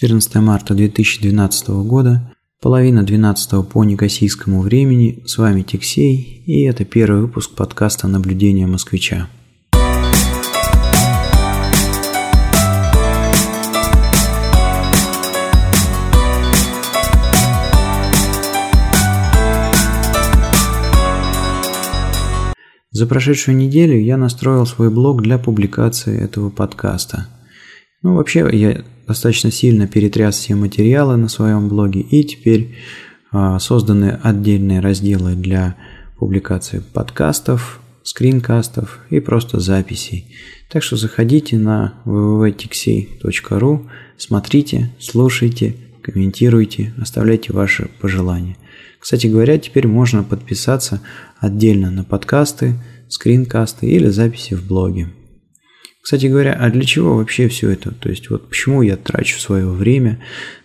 14 марта 2012 года, половина 12 по некосийскому времени. С вами Тексей, и это первый выпуск подкаста «Наблюдение москвича». За прошедшую неделю я настроил свой блог для публикации этого подкаста. Ну, вообще, я достаточно сильно перетряс все материалы на своем блоге, и теперь э, созданы отдельные разделы для публикации подкастов, скринкастов и просто записей. Так что заходите на www.tixey.ru, смотрите, слушайте, комментируйте, оставляйте ваши пожелания. Кстати говоря, теперь можно подписаться отдельно на подкасты, скринкасты или записи в блоге. Кстати говоря, а для чего вообще все это? То есть вот почему я трачу свое время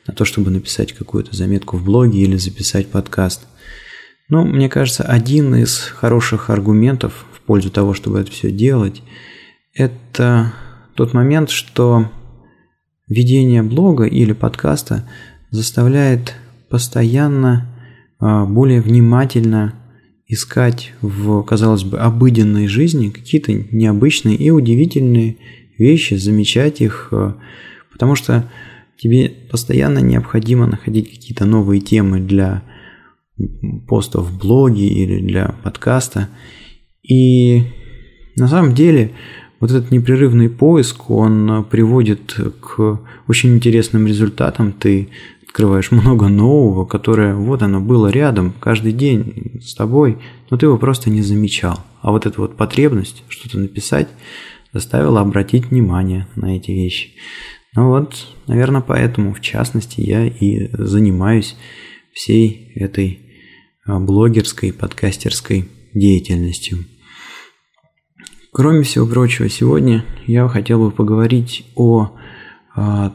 на то, чтобы написать какую-то заметку в блоге или записать подкаст? Ну, мне кажется, один из хороших аргументов в пользу того, чтобы это все делать, это тот момент, что ведение блога или подкаста заставляет постоянно а, более внимательно искать в, казалось бы, обыденной жизни какие-то необычные и удивительные вещи, замечать их, а, потому что тебе постоянно необходимо находить какие-то новые темы для постов в блоге или для подкаста. И на самом деле вот этот непрерывный поиск, он приводит к очень интересным результатам. Ты открываешь много нового, которое вот оно было рядом каждый день с тобой, но ты его просто не замечал. А вот эта вот потребность что-то написать заставила обратить внимание на эти вещи. Ну вот, наверное, поэтому, в частности, я и занимаюсь всей этой а, блогерской, подкастерской деятельностью. Кроме всего прочего, сегодня я хотел бы поговорить о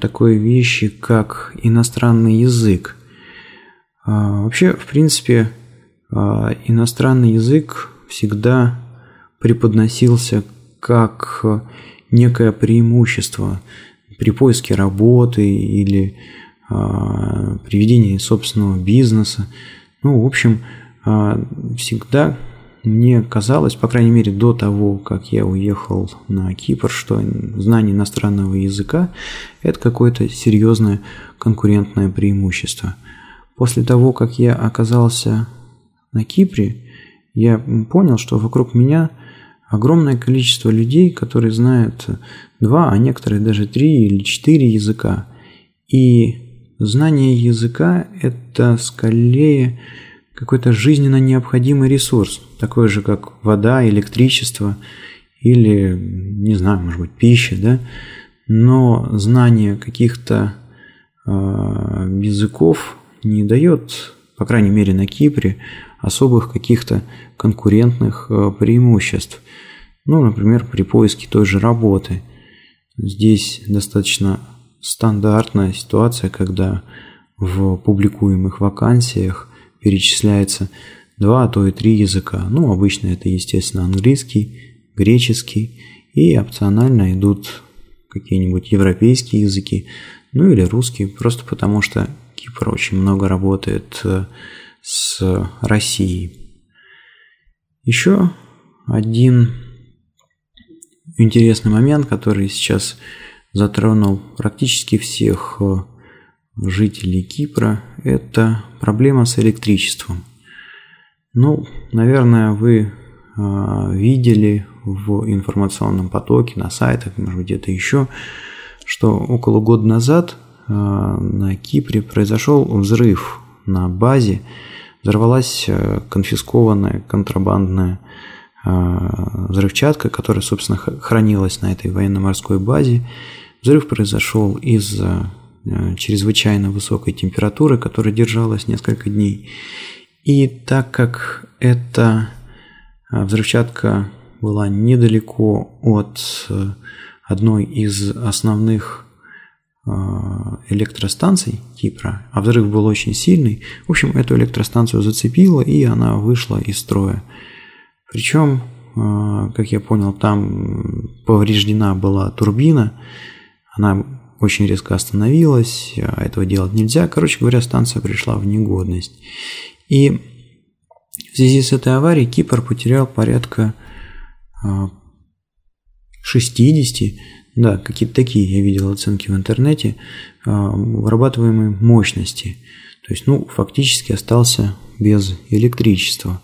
такой вещи, как иностранный язык. А, вообще, в принципе, а, иностранный язык всегда преподносился как некое преимущество при поиске работы или при ведении собственного бизнеса. Ну, в общем, всегда мне казалось, по крайней мере до того, как я уехал на Кипр, что знание иностранного языка – это какое-то серьезное конкурентное преимущество. После того, как я оказался на Кипре, я понял, что вокруг меня огромное количество людей, которые знают два, а некоторые даже три или четыре языка. И знание языка – это скорее какой-то жизненно необходимый ресурс, такой же, как вода, электричество или, не знаю, может быть, пища, да, но знание каких-то э, языков не дает, по крайней мере на Кипре, особых каких-то конкурентных э, преимуществ. Ну, например, при поиске той же работы. Здесь достаточно стандартная ситуация, когда в публикуемых вакансиях перечисляется два, а то и три языка. Ну, обычно это, естественно, английский, греческий и опционально идут какие-нибудь европейские языки, ну или русский, просто потому что Кипр очень много работает э, с Россией. Еще один интересный момент, который сейчас затронул практически всех э, жителей Кипра – это проблема с электричеством. Ну, наверное, вы э, видели в информационном потоке, на сайтах, может быть, где-то еще, что около года назад э, на Кипре произошел взрыв на базе, взорвалась э, конфискованная контрабандная взрывчатка, которая, собственно, хранилась на этой военно-морской базе. Взрыв произошел из-за чрезвычайно высокой температуры, которая держалась несколько дней. И так как эта э, взрывчатка была недалеко от э, одной из основных электростанций Кипра, а взрыв был очень сильный, в общем, эту электростанцию зацепило, и она вышла из строя. Причем, как я понял, там повреждена была турбина, она очень резко остановилась, а этого делать нельзя. Короче говоря, станция пришла в негодность. И в связи с этой аварией Кипр потерял порядка 60, да, какие-то такие я видел оценки в интернете, вырабатываемой мощности. То есть, ну, фактически остался без электричества.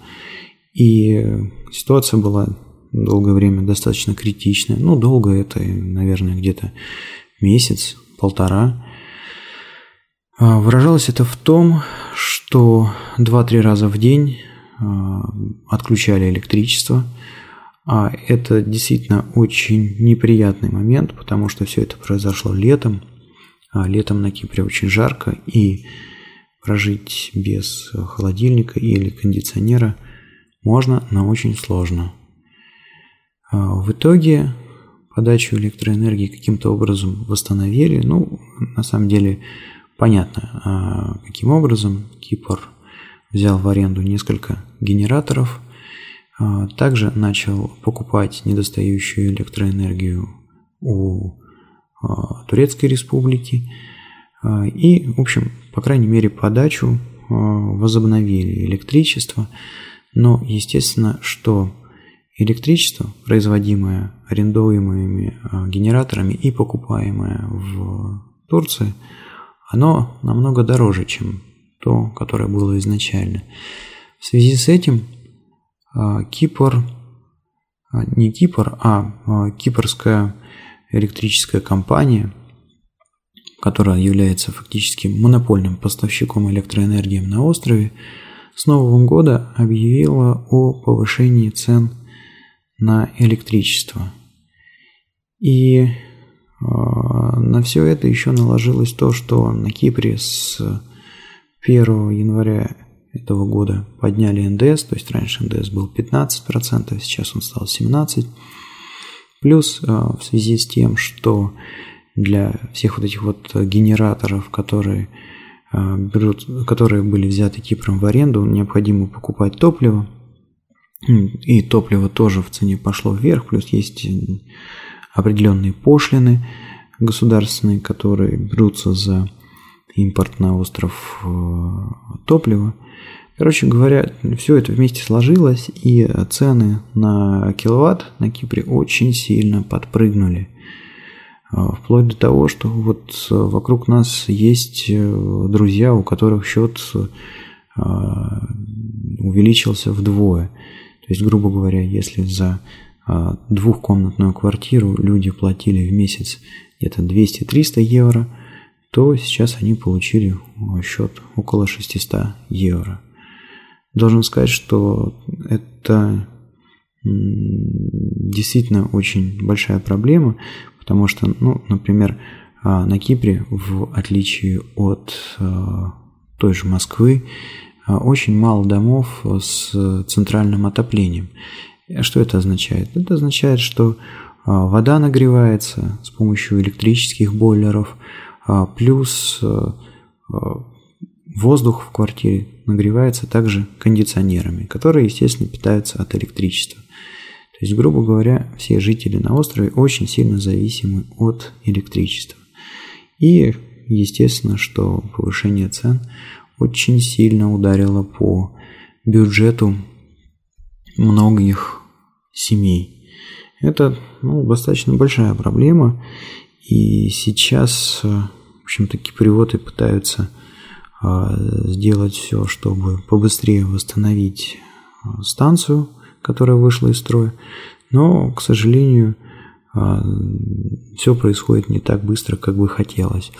И ситуация была долгое время достаточно критичная. Ну, долго это, наверное, где-то месяц, полтора. А, выражалось это в том, что 2-3 раза в день а, отключали электричество. А это действительно очень неприятный момент, потому что все это произошло летом. А летом на Кипре очень жарко, и прожить без холодильника или кондиционера можно, но очень сложно. А в итоге подачу электроэнергии каким-то образом восстановили. Ну, на самом деле, понятно, а каким образом. Кипр взял в аренду несколько генераторов, а также начал покупать недостающую электроэнергию у Турецкой республики. И, в общем, по крайней мере, подачу возобновили электричество. Но, естественно, что электричество, производимое арендуемыми а, генераторами и покупаемое в Турции, оно намного дороже, чем то, которое было изначально. В связи с этим а, Кипр, а, не Кипр, а кипрская электрическая компания, которая является фактически монопольным поставщиком электроэнергии на острове, с Нового года объявила о повышении цен на электричество. И э, на все это еще наложилось то, что на Кипре с 1 января этого года подняли НДС, то есть раньше НДС был 15%, сейчас он стал 17%. Плюс э, в связи с тем, что для всех вот этих вот генераторов, которые берут, которые были взяты Кипром в аренду, необходимо покупать топливо, и топливо тоже в цене пошло вверх, плюс есть определенные пошлины государственные, которые берутся за импорт на остров э, топлива. Короче говоря, все это вместе сложилось, и цены на киловатт на Кипре очень сильно подпрыгнули. Э, вплоть до того, что вот вокруг нас есть э, друзья, у которых счет увеличился вдвое. То есть, грубо говоря, если за а, двухкомнатную квартиру люди платили в месяц где-то 200-300 евро, то сейчас они получили а, счет около 600 евро. Должен сказать, что это действительно очень большая проблема, потому что, ну, например, а, на Кипре, в отличие от той же Москвы, а, очень мало домов с центральным отоплением. Что это означает? Это означает, что а, вода нагревается с помощью электрических бойлеров, а, плюс воздух в квартире нагревается также кондиционерами, которые, естественно, питаются от электричества. То есть, грубо говоря, все жители на острове очень сильно зависимы от электричества. И, естественно, что повышение цен очень сильно ударило по бюджету многих семей. Это ну, достаточно большая проблема, и сейчас, в общем-то, киприоты пытаются а, сделать все, чтобы побыстрее восстановить а, станцию, которая вышла из строя, но, к сожалению, а, все происходит не так быстро, как бы хотелось.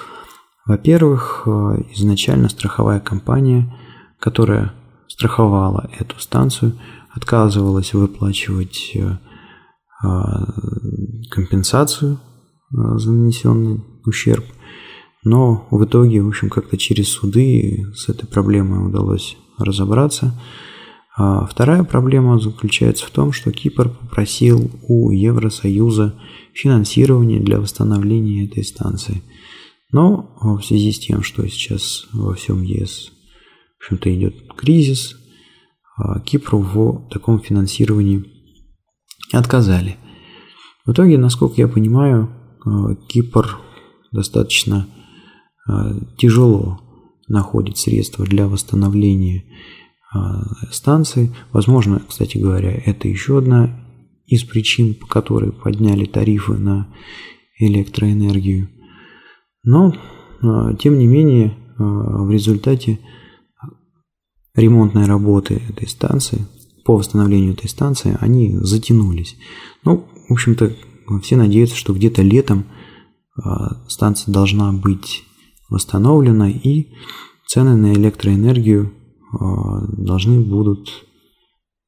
Во-первых, э, изначально страховая компания, которая страховала эту станцию, отказывалась выплачивать э, а, компенсацию э, за нанесенный ущерб. Но в итоге, в общем, как-то через суды с этой проблемой удалось разобраться. А вторая проблема заключается в том, что Кипр попросил у Евросоюза финансирование для восстановления этой станции – но в связи с тем, что сейчас во всем ЕС, в общем-то, идет кризис, а, Кипру в таком финансировании отказали. В итоге, насколько я понимаю, а, Кипр достаточно тяжело находит средства для восстановления станции. Возможно, кстати говоря, это еще одна из причин, по которой подняли тарифы на электроэнергию. Но, тем не менее, в результате ремонтной работы этой станции, по восстановлению этой станции, они затянулись. Ну, в общем-то, все надеются, что где-то летом станция должна быть восстановлена и цены на электроэнергию должны будут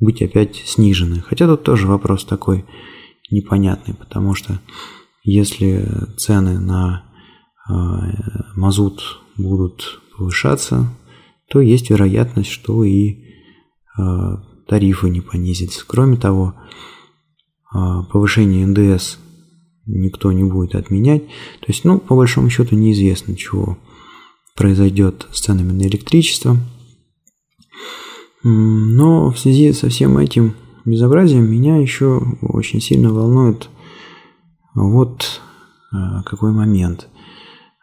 быть опять снижены. Хотя тут тоже вопрос такой непонятный, потому что если цены на мазут будут повышаться, то есть вероятность, что и тарифы не понизятся. Кроме того, повышение НДС никто не будет отменять. То есть, ну, по большому счету неизвестно, чего произойдет с ценами на электричество. Но в связи со всем этим безобразием меня еще очень сильно волнует вот какой момент.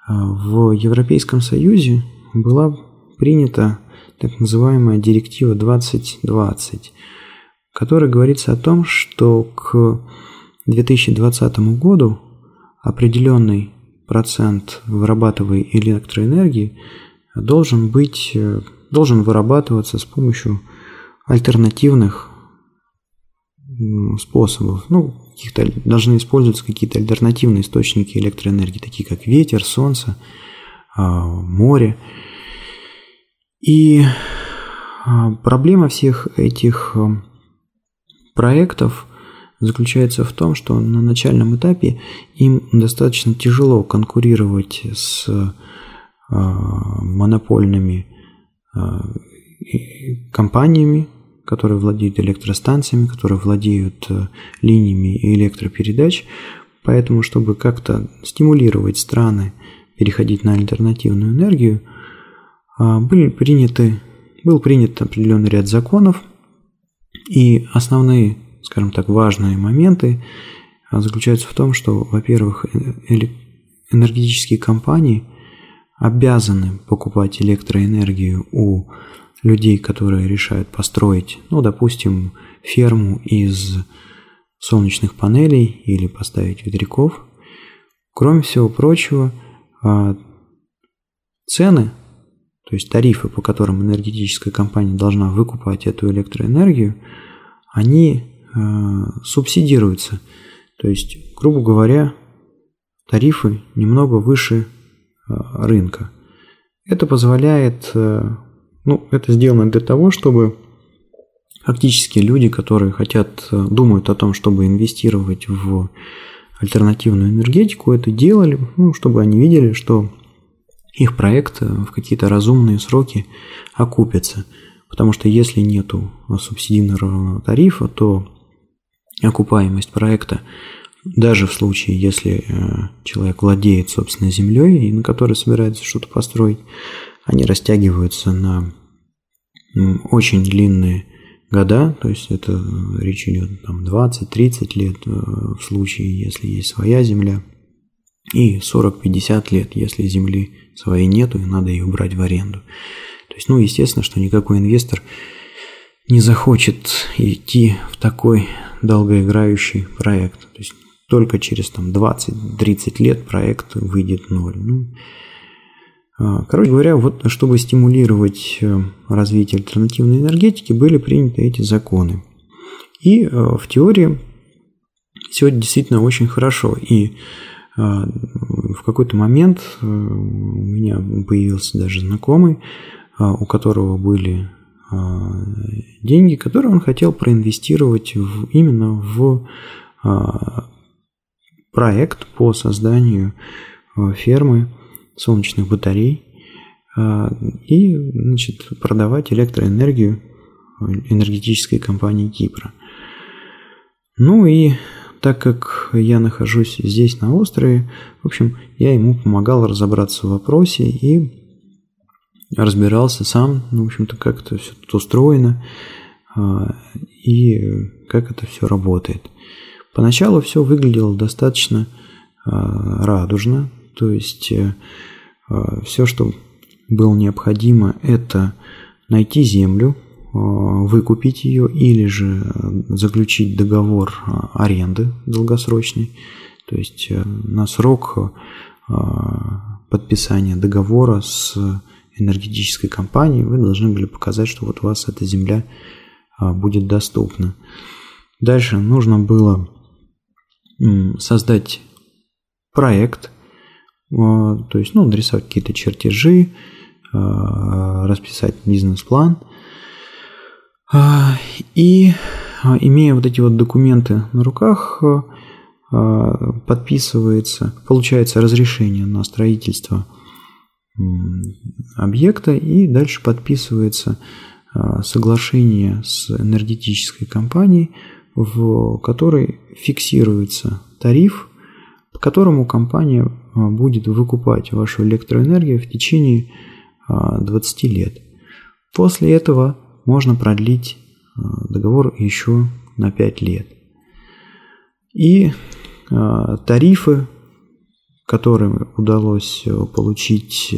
В Европейском Союзе была принята так называемая директива 2020, в которой говорится о том, что к 2020 году определенный процент вырабатываемой электроэнергии должен быть, должен вырабатываться с помощью альтернативных способов. Ну, каких-то должны использоваться какие-то альтернативные источники электроэнергии, такие как ветер, солнце, а, море. И а, проблема всех этих а, проектов заключается в том, что на начальном этапе им достаточно тяжело конкурировать с монопольными компаниями, которые владеют электростанциями, которые владеют линиями электропередач. Поэтому, чтобы как-то стимулировать страны переходить на альтернативную энергию – а, были приняты, был принят определенный ряд законов, и основные, скажем так, важные моменты а, заключаются в том, что, во-первых, энергетические компании обязаны покупать электроэнергию у людей, которые решают построить, ну, допустим, ферму из солнечных панелей или поставить ветряков. Кроме всего прочего, а, цены то есть тарифы, по которым энергетическая компания должна выкупать эту электроэнергию, они э, субсидируются. То есть, грубо говоря, тарифы немного выше э, рынка. Это позволяет, ну, это сделано для того, чтобы фактически люди, которые хотят, э, думают о том, чтобы инвестировать в альтернативную энергетику, это делали, ну, чтобы они видели, что их проект э, в какие-то разумные сроки окупится. Потому что если нету субсидированного тарифа, то окупаемость проекта, даже в случае, если э, человек владеет собственной землей, на которой собирается что-то построить, они растягиваются на очень длинные года, то есть это речь идет там 20-30 лет э, в случае, если есть своя земля, и 40-50 лет, если земли своей нету и надо ее брать в аренду. То есть, ну, естественно, что никакой инвестор не захочет идти в такой долгоиграющий проект. То есть только через там 20-30 лет проект выйдет ноль. Ну, короче говоря, вот чтобы стимулировать э, развитие альтернативной энергетики, были приняты эти законы. И э, в теории все действительно очень хорошо. И а, в какой-то момент э, у меня появился даже знакомый, а, у которого были а, деньги, которые он хотел проинвестировать в, именно в проект по созданию фермы солнечных батарей и значит, продавать электроэнергию энергетической компании Кипра. Ну и так как я нахожусь здесь на острове, в общем, я ему помогал разобраться в вопросе и разбирался сам, ну, в общем-то, как это все тут устроено а, и как это все работает. Поначалу все выглядело достаточно а, радужно, то есть все, что было необходимо, это найти землю, выкупить ее или же заключить договор аренды долгосрочный, то есть на срок подписания договора с энергетической компанией вы должны были показать, что вот у вас эта земля будет доступна. Дальше нужно было создать проект, то есть ну, нарисовать какие-то чертежи, расписать бизнес-план. И имея вот эти вот документы на руках, подписывается, получается разрешение на строительство объекта и дальше подписывается соглашение с энергетической компанией, в которой фиксируется тариф, которому компания а, будет выкупать вашу электроэнергию в течение 20 а, лет. После этого можно продлить а, договор еще на 5 лет. И тарифы, которые удалось получить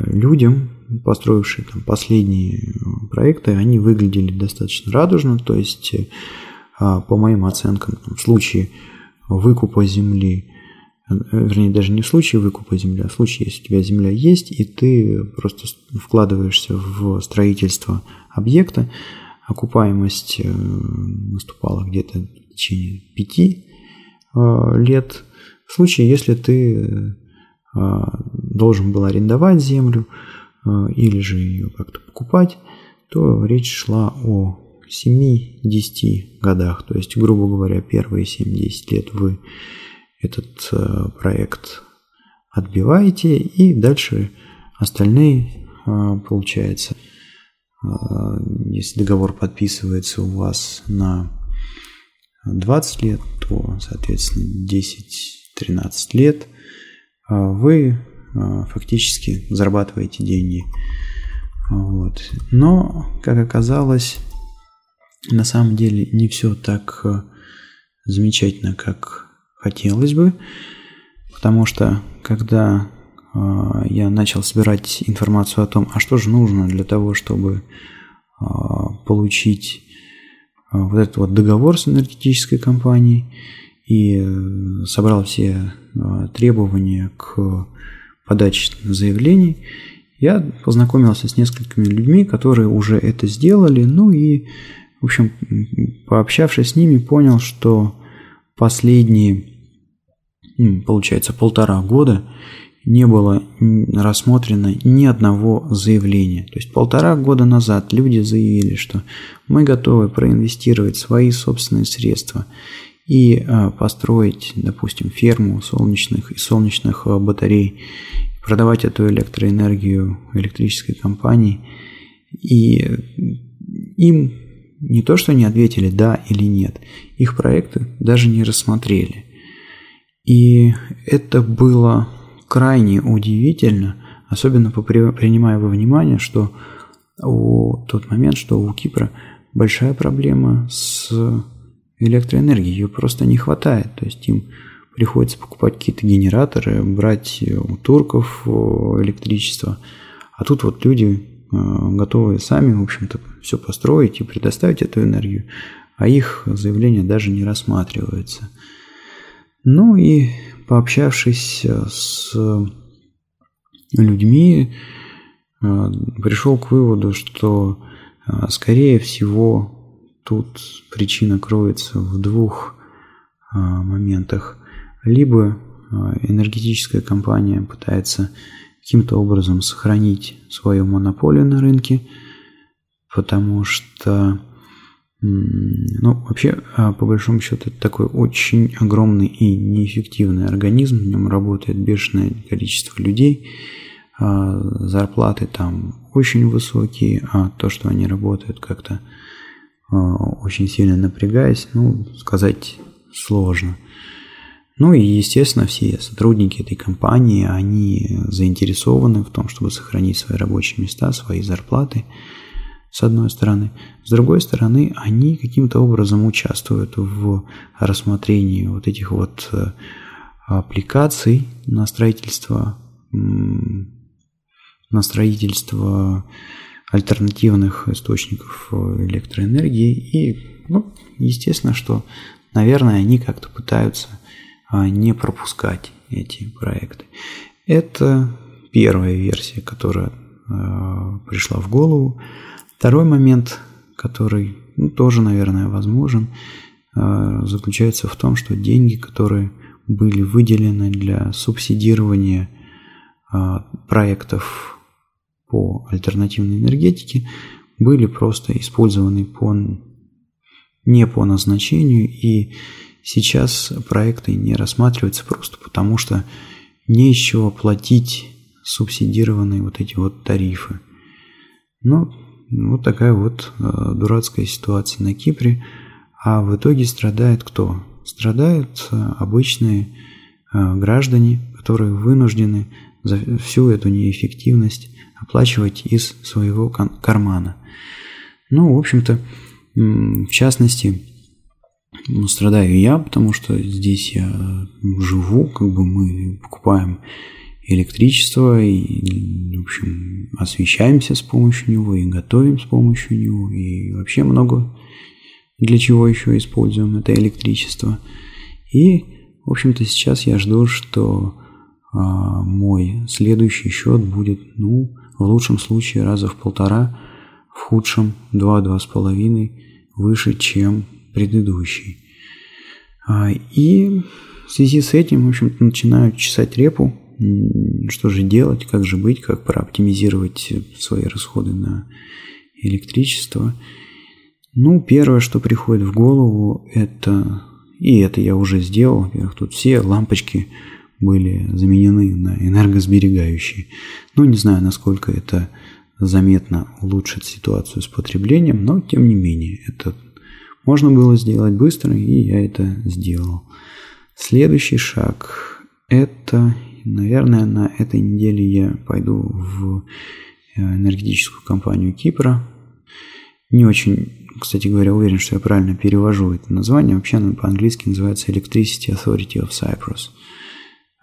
людям, построившие там последние э, проекты, они выглядели достаточно радужно, то есть э, по моим оценкам, в случае выкупа земли, э, вернее, даже не в случае выкупа земли, а в случае, если у тебя земля есть, и ты просто вкладываешься в строительство объекта, окупаемость наступала где-то в течение пяти лет. В случае, если ты должен был арендовать землю, Э, или же ее как-то покупать, то речь шла о 7-10 годах. То есть, грубо говоря, первые 7-10 лет вы этот э, проект отбиваете, и дальше остальные, э, получается, если договор подписывается у вас на 20 лет, то, соответственно, 10-13 лет вы фактически зарабатываете деньги. Вот. Но, как оказалось, на самом деле не все так э, замечательно, как хотелось бы, потому что когда а, я начал собирать информацию о том, а что же нужно для того, чтобы а, получить вот этот вот договор с энергетической компанией и э, собрал все требования к подачи заявлений, я познакомился с несколькими людьми, которые уже это сделали, ну и, в общем, пообщавшись с ними, понял, что последние, получается, полтора года не было рассмотрено ни одного заявления. То есть полтора года назад люди заявили, что мы готовы проинвестировать свои собственные средства и а, построить, допустим, ферму солнечных и солнечных а, батарей, продавать эту электроэнергию электрической компании. И им не то, что не ответили да или нет, их проекты даже не рассмотрели. И это было крайне удивительно, особенно принимая во внимание, что у тот момент, что у Кипра большая проблема с электроэнергии, ее просто не хватает. То есть им приходится покупать какие-то генераторы, брать у турков электричество. А тут вот люди э, готовы сами, в общем-то, все построить и предоставить эту энергию, а их заявление даже не рассматривается. Ну и пообщавшись с людьми, э, пришел к выводу, что, э, скорее всего, Тут причина кроется в двух моментах. Либо энергетическая компания пытается каким-то образом сохранить свою монополию на рынке, потому что, ну, вообще, а, по большому счету, это такой очень огромный и неэффективный организм, в нем работает бешеное количество людей, зарплаты там очень высокие, а то, что они работают как-то а, очень сильно напрягаясь, ну, сказать сложно. Ну и, естественно, все сотрудники этой компании, они заинтересованы в том, чтобы сохранить свои рабочие места, свои зарплаты, с одной стороны. С другой стороны, они каким-то образом участвуют в рассмотрении вот этих вот э, аппликаций на строительство, на строительство альтернативных источников электроэнергии. И, ну, естественно, что, наверное, они как-то пытаются не пропускать эти проекты. Это первая версия, которая э, пришла в голову. Второй момент, который ну, тоже, наверное, возможен, э, заключается в том, что деньги, которые были выделены для субсидирования э, проектов по альтернативной энергетике, были просто использованы по, не по назначению, и сейчас проекты не рассматриваются просто потому, что не из чего платить субсидированные вот эти вот тарифы. Ну, вот такая вот э, дурацкая ситуация на Кипре. А в итоге страдает кто? Страдают э, обычные э, граждане, которые вынуждены за всю эту неэффективность оплачивать из своего кармана. Ну, в общем-то, в частности, ну, страдаю я, потому что здесь я живу, как бы мы покупаем электричество и, в общем, освещаемся с помощью него и готовим с помощью него и вообще много для чего еще используем это электричество. И, в общем-то, сейчас я жду, что а, мой следующий счет будет, ну, в лучшем случае раза в полтора, в худшем два-два с половиной выше, чем предыдущий. А, и в связи с этим, в общем-то, начинаю чесать репу, что же делать, как же быть, как прооптимизировать свои расходы на электричество. Ну, первое, что приходит в голову, это, и это я уже сделал, во-первых, тут все лампочки были заменены на энергосберегающие. Ну, не знаю, насколько это заметно улучшит ситуацию с потреблением, но тем не менее, это можно было сделать быстро, и я это сделал. Следующий шаг – это Наверное, на этой неделе я пойду в э, энергетическую компанию Кипра. Не очень, кстати говоря, уверен, что я правильно перевожу это название. Вообще оно по-английски называется Electricity Authority of Cyprus.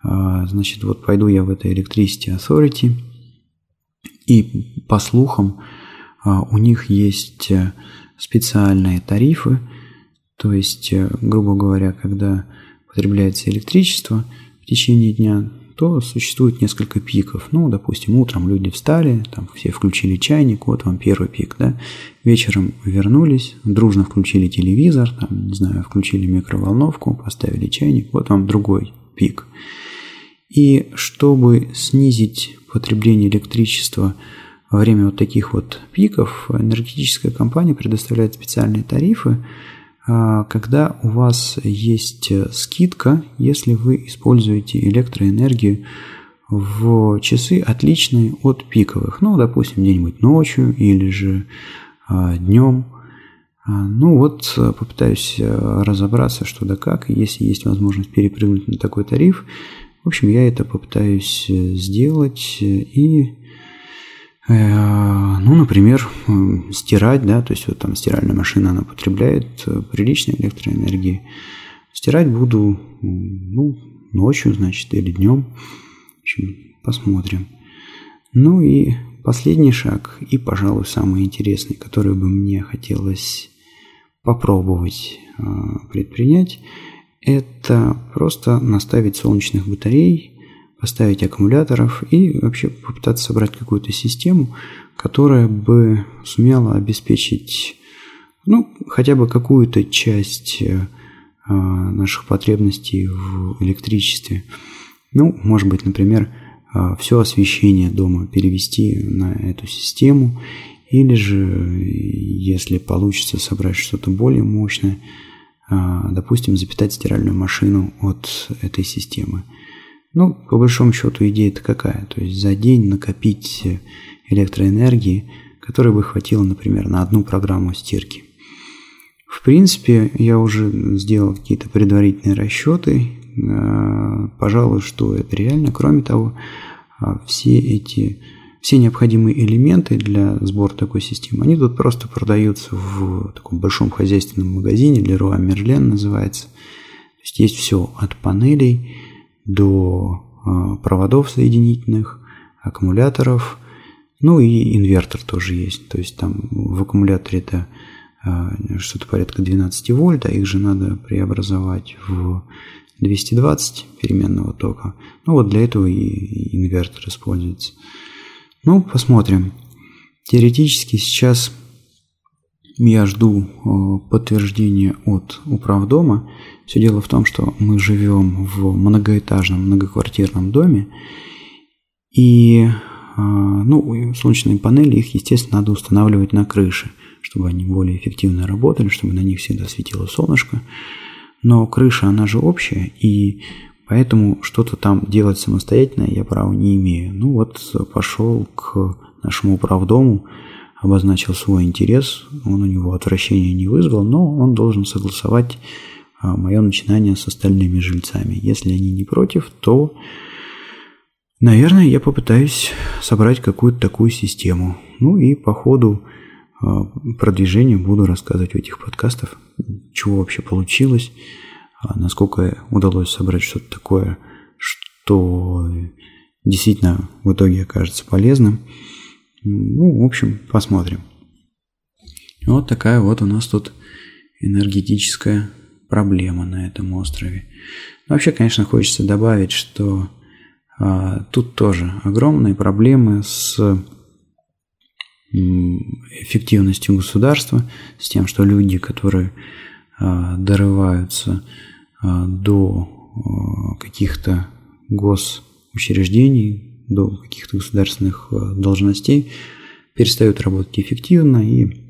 А, значит, вот пойду я в это Electricity Authority. И по слухам, а, у них есть э, специальные тарифы. То есть, э, грубо говоря, когда потребляется электричество в течение дня, то существует несколько пиков. Ну, допустим, утром люди встали, там все включили чайник, вот вам первый пик, да. Вечером вернулись, дружно включили телевизор, там, не знаю, включили микроволновку, поставили чайник, вот вам другой пик. И чтобы снизить потребление электричества во время вот таких вот пиков, энергетическая компания предоставляет специальные тарифы, а, когда у вас есть э, скидка, если вы используете электроэнергию в часы отличные от пиковых. Ну, допустим, где-нибудь ночью или же а, днем. А, ну вот, э, попытаюсь э, разобраться, что да как, если есть возможность перепрыгнуть на такой тариф. В общем, я это попытаюсь сделать и Э, ну, например, стирать, да, то есть вот там стиральная машина, она потребляет э, приличной электроэнергии. Стирать буду, ну, ночью, значит, или днем. В общем, посмотрим. Ну и последний шаг, и, пожалуй, самый интересный, который бы мне хотелось попробовать э, предпринять, это просто наставить солнечных батарей поставить аккумуляторов и вообще попытаться собрать какую-то систему, которая бы сумела обеспечить ну, хотя бы какую-то часть э, наших потребностей в электричестве. Ну, может быть, например, э, все освещение дома перевести на эту систему, или же, если получится собрать что-то более мощное, э, допустим, запитать стиральную машину от этой системы. Ну, по большому счету идея-то какая? То есть за день накопить электроэнергии, которой бы хватило, например, на одну программу стирки. В принципе, я уже сделал какие-то предварительные расчеты. Э, пожалуй, что это реально. Кроме того, э, все эти все необходимые элементы для сбора такой системы, они тут просто продаются в таком большом хозяйственном магазине, Leroy Merlin называется. То есть есть все от панелей до проводов соединительных, аккумуляторов, ну и инвертор тоже есть. То есть там в аккумуляторе это что-то порядка 12 вольт, а их же надо преобразовать в 220 переменного тока. Ну вот для этого и инвертор используется. Ну, посмотрим. Теоретически сейчас я жду э, подтверждения от управдома. Все дело в том, что мы живем в многоэтажном многоквартирном доме, и э, ну, солнечные панели, их, естественно, надо устанавливать на крыше, чтобы они более эффективно работали, чтобы на них всегда светило солнышко. Но крыша, она же общая, и поэтому что-то там делать самостоятельно я права не имею. Ну вот пошел к нашему управдому, обозначил свой интерес, он у него отвращения не вызвал, но он должен согласовать а, мое начинание с остальными жильцами. Если они не против, то, наверное, я попытаюсь собрать какую-то такую систему. Ну и по ходу а, продвижения буду рассказывать в этих подкастах, чего вообще получилось, а, насколько удалось собрать что-то такое, что действительно в итоге окажется полезным. Ну, в общем, посмотрим. Вот такая вот у нас тут энергетическая проблема на этом острове. вообще, конечно, хочется добавить, что а, тут тоже огромные проблемы с эффективностью государства, с тем, что люди, которые а, дорываются а, до а, каких-то госучреждений, до каких-то государственных э, должностей, перестают работать эффективно, и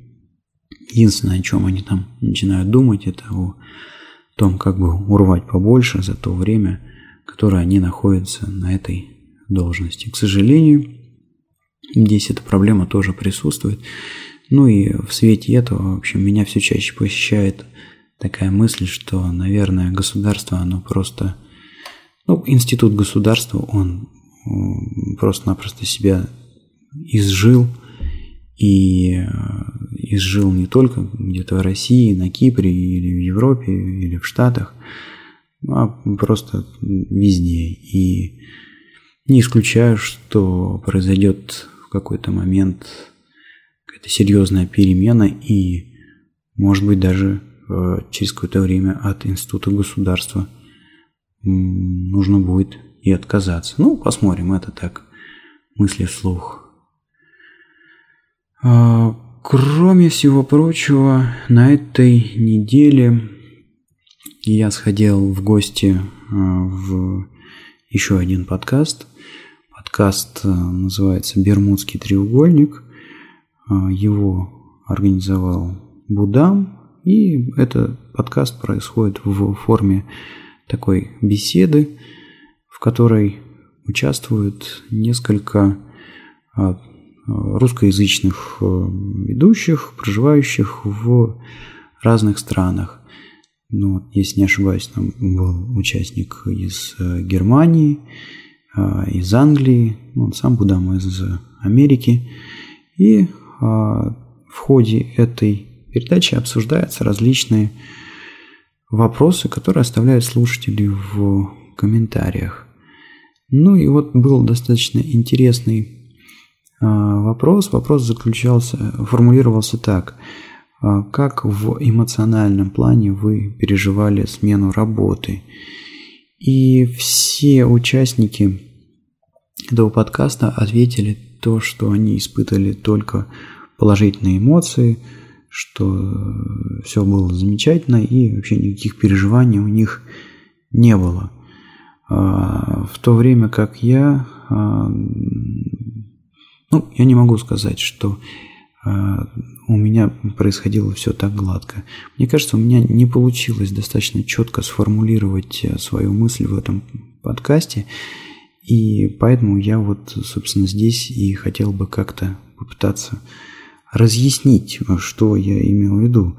единственное, о чем они там начинают думать, это о том, как бы урвать побольше за то время, которое они находятся на этой должности. К сожалению, здесь эта проблема тоже присутствует. Ну и в свете этого, в общем, меня все чаще посещает такая мысль, что, наверное, государство, оно просто... Ну, институт государства, он просто-напросто себя изжил и э, изжил не только где-то в России, на Кипре или в Европе или в Штатах, а просто везде. И не исключаю, что произойдет в какой-то момент какая-то серьезная перемена и, может быть, даже э, через какое-то время от института государства нужно будет и отказаться. Ну, посмотрим, это так, мысли вслух. А, кроме всего прочего, на этой неделе я сходил в гости а, в еще один подкаст. Подкаст а, называется «Бермудский треугольник». Его организовал Будам, и этот подкаст происходит в форме такой беседы, в которой участвуют несколько а, русскоязычных э, ведущих, проживающих в разных странах. Ну, если не ошибаюсь, там был участник из э, Германии, а, из Англии, ну, сам Будам из Америки. И а, в ходе этой передачи обсуждаются различные вопросы, которые оставляют слушатели в комментариях. Ну и вот был достаточно интересный а, вопрос. Вопрос заключался, формулировался так. А, как в эмоциональном плане вы переживали смену работы? И все участники этого подкаста ответили то, что они испытывали только положительные эмоции, что все было замечательно и вообще никаких переживаний у них не было. А, в то время как я, а, ну, я не могу сказать, что а, у меня происходило все так гладко. Мне кажется, у меня не получилось достаточно четко сформулировать свою мысль в этом подкасте, и поэтому я вот, собственно, здесь и хотел бы как-то попытаться разъяснить, что я имел в виду.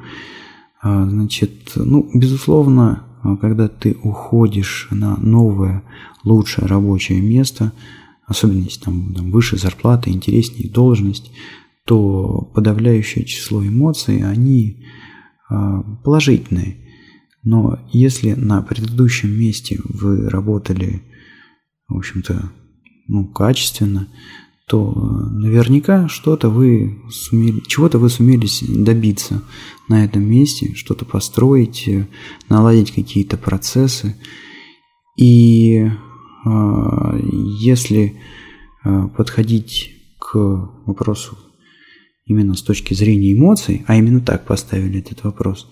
Значит, ну, безусловно, когда ты уходишь на новое, лучшее рабочее место, особенно если там, там выше зарплата, интереснее должность, то подавляющее число эмоций, они а, положительные. Но если на предыдущем месте вы работали, в общем-то, ну, качественно, то наверняка что-то вы сумели, чего-то вы сумели добиться на этом месте, что-то построить, наладить какие-то процессы. И э, если э, подходить к вопросу именно с точки зрения эмоций, а именно так поставили этот вопрос,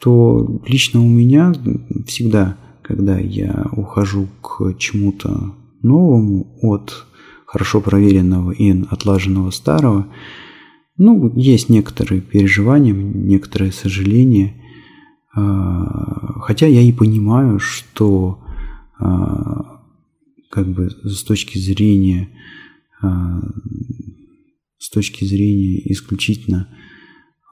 то лично у меня всегда, когда я ухожу к чему-то новому от хорошо проверенного и отлаженного старого, ну, есть некоторые переживания, некоторые сожаления, а, хотя я и понимаю, что а, как бы с точки зрения а, с точки зрения исключительно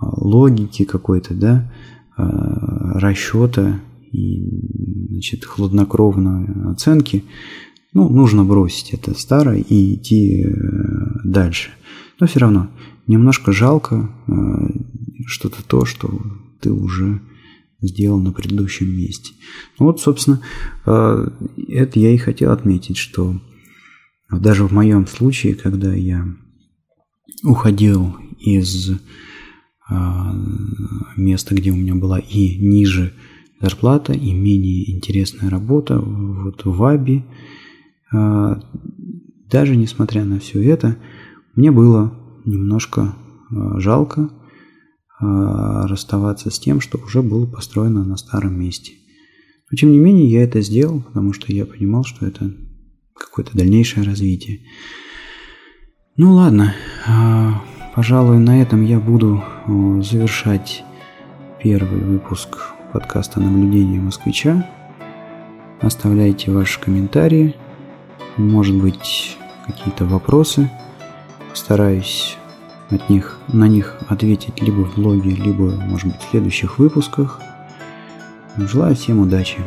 логики какой-то, да, расчета и значит, хладнокровной оценки, ну, нужно бросить это старое и идти э, дальше. Но все равно немножко жалко э, что-то то, что ты уже сделал на предыдущем месте. Ну вот, собственно, э, это я и хотел отметить, что даже в моем случае, когда я уходил из места, где у меня была и ниже зарплата, и менее интересная работа, вот в АБИ, даже несмотря на все это, мне было немножко а, жалко а, расставаться с тем, что уже было построено на старом месте. Но тем не менее я это сделал, потому что я понимал, что это какое-то дальнейшее развитие. Ну ладно, пожалуй, на этом я буду завершать первый выпуск подкаста «Наблюдение москвича». Оставляйте ваши комментарии – может быть, какие-то вопросы. Постараюсь от них, на них ответить либо в блоге, либо, может быть, в следующих выпусках. Желаю всем удачи!